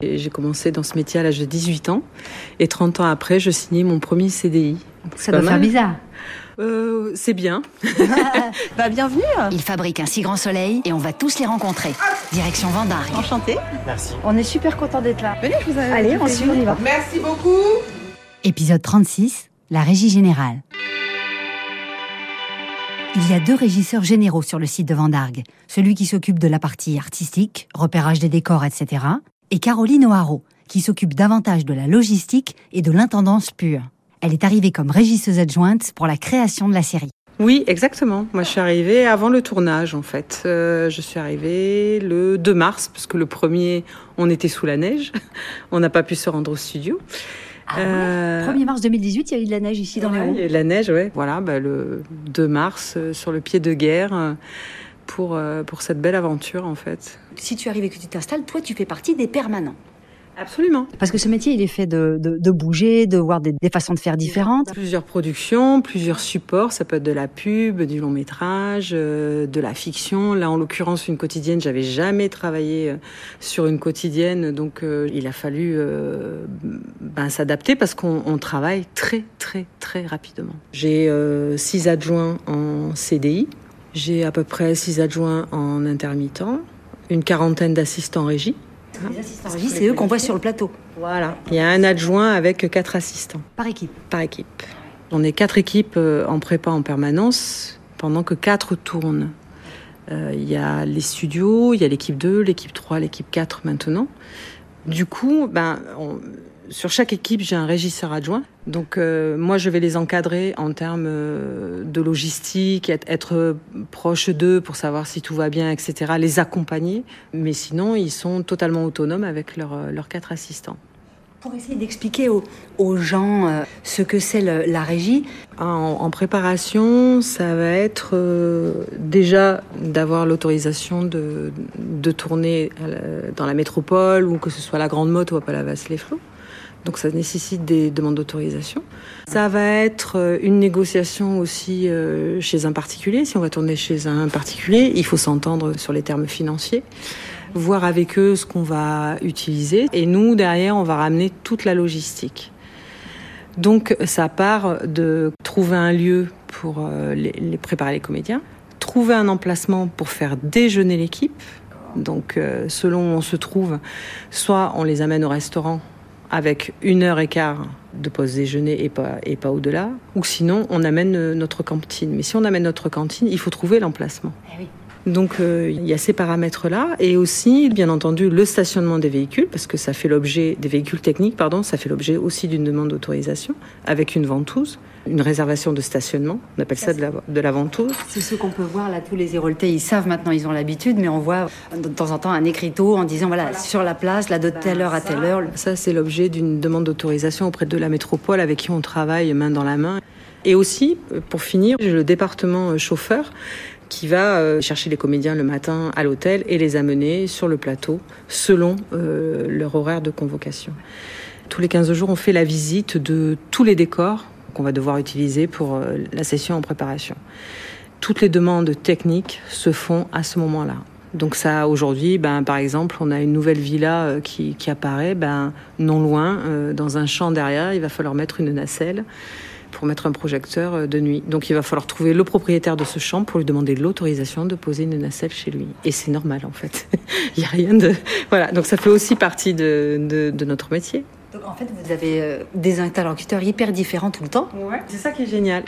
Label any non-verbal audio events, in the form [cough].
J'ai commencé dans ce métier à l'âge de 18 ans et 30 ans après, je signais mon premier CDI. Ça doit faire bizarre. Euh, c'est bien. [laughs] bah, bienvenue. Il fabrique un si grand soleil et on va tous les rencontrer. Direction Vendargue. Enchanté. Merci. On est super content d'être là. Venez, je vous ai Allez, on suit, on y va. Merci beaucoup. Épisode 36, la régie générale. Il y a deux régisseurs généraux sur le site de Vendargue. Celui qui s'occupe de la partie artistique, repérage des décors, etc. Et Caroline O'Haraud, qui s'occupe davantage de la logistique et de l'intendance pure. Elle est arrivée comme régisseuse adjointe pour la création de la série. Oui, exactement. Moi, je suis arrivée avant le tournage, en fait. Euh, je suis arrivée le 2 mars, parce que le premier, on était sous la neige. [laughs] On n'a pas pu se rendre au studio. Ah ouais? 1er mars 2018, il y a eu de la neige ici dans les Ouais, Hauts. il y a eu de la neige, ouais. Voilà, bah, le 2 mars, euh, sur le pied de guerre, euh, pour, euh, pour cette belle aventure, en fait. Si tu arrives et que tu t'installes, toi, tu fais partie des permanents. Absolument. Parce que ce métier, il est fait de, de, de bouger, de voir des, des façons de faire différentes. Plusieurs productions, plusieurs supports. Ça peut être de la pub, du long métrage, euh, de la fiction. Là, en l'occurrence, une quotidienne. J'avais jamais travaillé euh, sur une quotidienne, donc euh, il a fallu euh, ben, s'adapter parce qu'on on travaille très, très, très rapidement. J'ai euh, six adjoints en CDI. J'ai à peu près six adjoints en intermittent, une quarantaine d'assistants régie. Les assistants régie, c'est eux qu'on voit sur le plateau, Voilà. Il y a un adjoint avec quatre assistants par équipe. par équipe. On est quatre équipes euh, en prépa en permanence, pendant que quatre tournent. Euh, Il y a les studios, il y a l'équipe 2, l'équipe 3, l'équipe 4 maintenant. Du coup, ben, on- sur chaque équipe, j'ai un régisseur adjoint. Donc, euh, moi, je vais les encadrer en termes euh, de logistique, être, être proche d'eux pour savoir si tout va bien, etc., les accompagner. Mais sinon, ils sont totalement autonomes avec leurs leurs quatre assistants. Pour essayer d'expliquer aux, gens euh, ce que c'est la régie, En, en préparation, ça va être euh, déjà d'avoir l'autorisation de, de tourner la- dans la métropole ou que ce soit la Grande Motte ou à Palavas-les-Flots. Donc ça nécessite des demandes d'autorisation. Ça va être euh, une négociation aussi euh, chez un particulier. Si on va tourner chez un particulier, il faut s'entendre sur les termes financiers, voir avec eux ce qu'on va utiliser. Et nous, derrière, on va ramener toute la logistique. Donc ça part de trouver un lieu pour euh, les, préparer les comédiens, trouver un emplacement pour faire déjeuner l'équipe. Donc selon où on se trouve, soit on les amène au restaurant avec une heure et quart de pause déjeuner et pas, et pas au-delà, ou sinon on amène euh, notre cantine. Mais si on amène notre cantine, il faut trouver l'emplacement. Eh. Donc euh, il y a ces paramètres-là et aussi bien entendu le stationnement des véhicules parce que ça fait l'objet des véhicules techniques pardon, ça fait l'objet aussi d'une demande d'autorisation avec une ventouse, une réservation de stationnement, on appelle ça de la, de la ventouse. c'est ce qu'on peut voir là, tous les Héroltais, ils savent maintenant, ils ont l'habitude, mais on voit de temps en temps un écriteau en disant, voilà, sur la place, là, de telle heure à telle heure. Ça c'est l'objet d'une demande d'autorisation auprès de la métropole avec qui on travaille main dans la main. Et aussi, pour finir, j'ai le département chauffeur qui va euh, chercher les comédiens le matin à l'hôtel et les amener sur le plateau selon euh, leur horaire de convocation. Tous les 15 jours, on fait la visite de tous les décors qu'on va devoir utiliser pour euh, la session en préparation. Toutes les demandes techniques se font à ce moment-là. Donc ça, aujourd'hui, ben, par exemple, on a une nouvelle villa qui, apparaît, ben, non loin, dans un champ derrière, il va falloir mettre une nacelle pour mettre un projecteur euh, de nuit. Donc il va falloir trouver le propriétaire de ce champ pour lui demander l'autorisation de poser une nacelle chez lui. Et c'est normal en fait. [laughs] il n'y a rien de... Voilà, donc ça fait aussi partie de, de, de notre métier. Donc en fait, vous avez euh, des interlocuteurs hyper différents tout le temps. Ouais, c'est ça qui est génial.